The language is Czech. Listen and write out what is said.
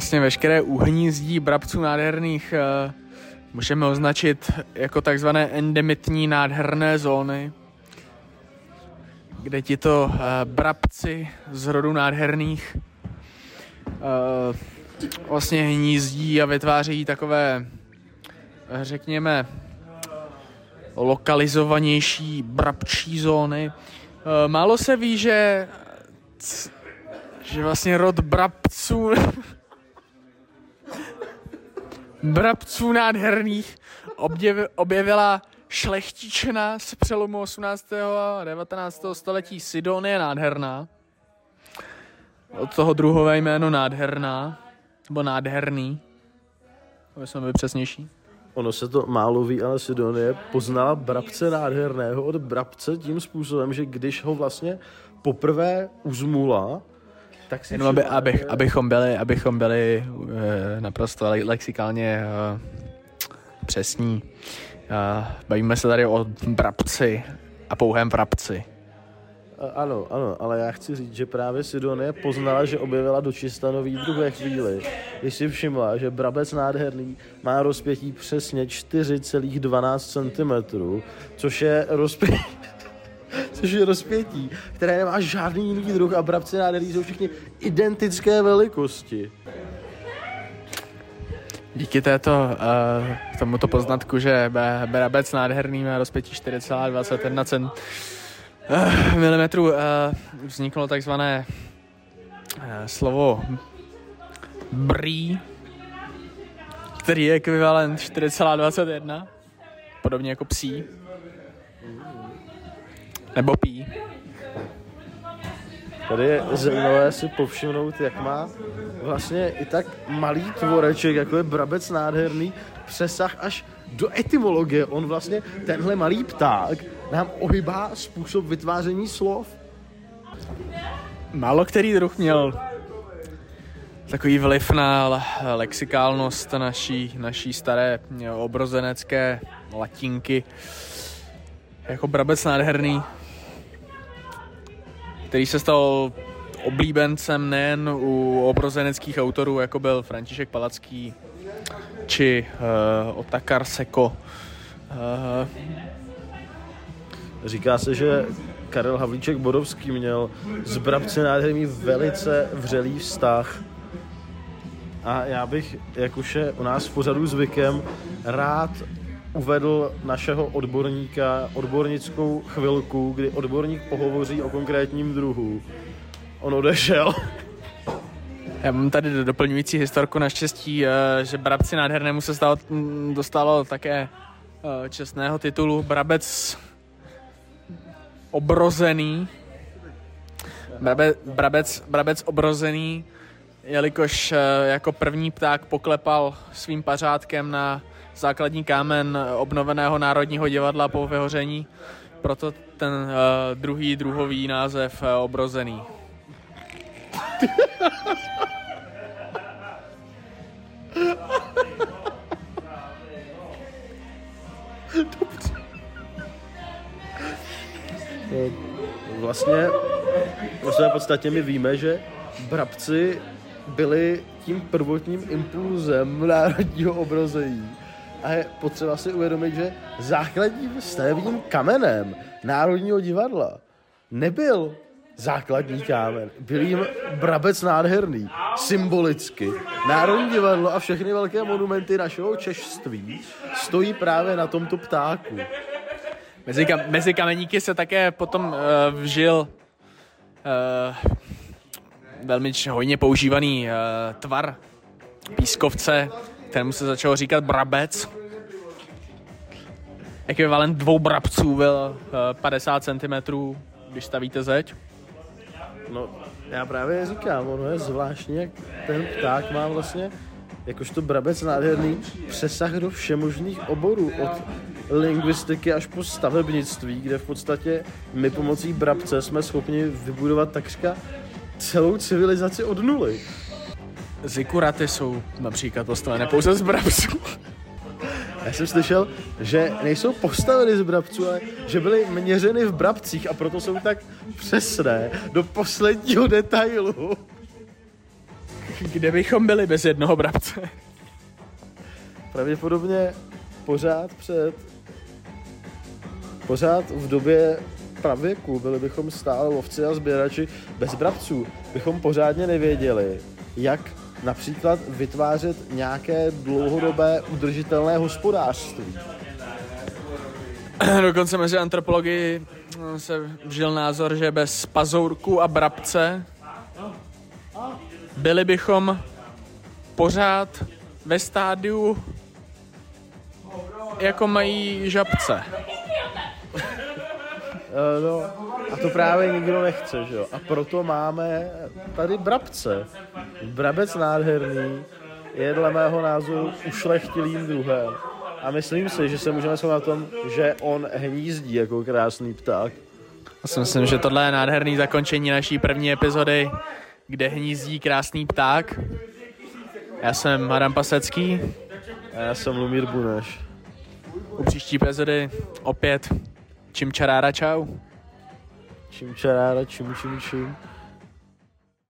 vlastně veškeré uhnízdí brabců nádherných uh, můžeme označit jako takzvané endemitní nádherné zóny, kde tito uh, brabci z rodu nádherných uh, vlastně hnízdí a vytváří takové, řekněme, lokalizovanější brabčí zóny. Málo se ví, že že vlastně rod brabců brabců nádherných objevila šlechtičena z přelomu 18. a 19. století Sidonie nádherná. Od toho druhové jméno nádherná, nebo nádherný, aby jsme byli přesnější. Ono se to málo ví, ale Sidonie poznala brabce nádherného od brabce tím způsobem, že když ho vlastně poprvé uzmula, tak si Jenom aby, abych, abychom byli, abychom byli uh, naprosto lexikálně uh, přesní. Uh, bavíme se tady o brabci a pouhém vrabci. Ano, ano, ale já chci říct, že právě Sidonie poznala, že objevila dočista nový druh ve chvíli, když si všimla, že brabec nádherný má rozpětí přesně 4,12 cm, což je rozpětí což je rozpětí, které nemá žádný jiný druh a brabci nádherný jsou všichni identické velikosti. Díky této, uh, tomuto poznatku, že brabec nádherný má rozpětí 4,21 cm, uh, milimetrů, uh, vzniklo takzvané uh, slovo brý, který je ekvivalent 4,21, podobně jako psí. Nebo pí. Tady je zajímavé si povšimnout, jak má vlastně i tak malý tvoreček, jako je brabec nádherný, přesah až do etymologie. On vlastně, tenhle malý pták, nám ohybá způsob vytváření slov. Málo který druh měl takový vliv na lexikálnost naší, naší staré obrozenecké latinky. Jako brabec nádherný, který se stal oblíbencem nejen u obrozeneckých autorů, jako byl František Palacký či uh, Otakar Seko. Uh, Říká se, že Karel Havlíček Bodovský měl s Brabci nádherný velice vřelý vztah. A já bych, jak už je u nás v pořadu zvykem, rád uvedl našeho odborníka, odbornickou chvilku, kdy odborník pohovoří o konkrétním druhu. On odešel. Já mám tady doplňující historku naštěstí, eh, že Brabci nádhernému se stalo, dostalo také eh, čestného titulu Brabec obrozený. Brabe, brabec, brabec obrozený, jelikož eh, jako první pták poklepal svým pařádkem na základní kámen obnoveného Národního divadla po vyhoření, proto ten uh, druhý druhový název uh, obrozený. Vlastně ve své podstatě my víme, že brabci byli tím prvotním impulzem národního obrození a je potřeba si uvědomit, že základním stavebním kamenem Národního divadla nebyl základní kámen. Byl jim brabec nádherný, symbolicky. Národní divadlo a všechny velké monumenty našeho češství stojí právě na tomto ptáku. Mezi, kam, mezi kameníky se také potom uh, vžil uh, velmi hojně používaný uh, tvar pískovce, kterému se začalo říkat brabec. Ekvivalent dvou brabců byl 50 cm, když stavíte zeď. No, já právě říkám, ono je zvláštní, jak ten pták má vlastně, jakožto brabec nádherný, přesah do všemožných oborů, od lingvistiky až po stavebnictví, kde v podstatě my pomocí brabce jsme schopni vybudovat takřka celou civilizaci od nuly. Zikuraty jsou například postavené pouze z brabců. Já jsem slyšel, že nejsou postaveny z brabců, ale že byly měřeny v brabcích a proto jsou tak přesné do posledního detailu. kde bychom byli bez jednoho brabce? Pravděpodobně pořád před pořád v době pravěku byli bychom stále lovci a sběrači bez brabců. Bychom pořádně nevěděli, jak například vytvářet nějaké dlouhodobé udržitelné hospodářství. Dokonce mezi antropology se vžil názor, že bez pazourku a brabce byli bychom pořád ve stádiu jako mají žabce. Eh, no, a to právě nikdo nechce, že jo? A proto máme tady brabce. Brabec nádherný je dle mého názoru ušlechtilým druhem. A myslím si, že se můžeme shodnout na tom, že on hnízdí jako krásný pták. Já si myslím, že tohle je nádherný zakončení naší první epizody, kde hnízdí krásný pták. Já jsem Adam Pasecký. A já jsem Lumír Buneš. U příští epizody opět čim čarára čau. Čím čarára, čím čím čím.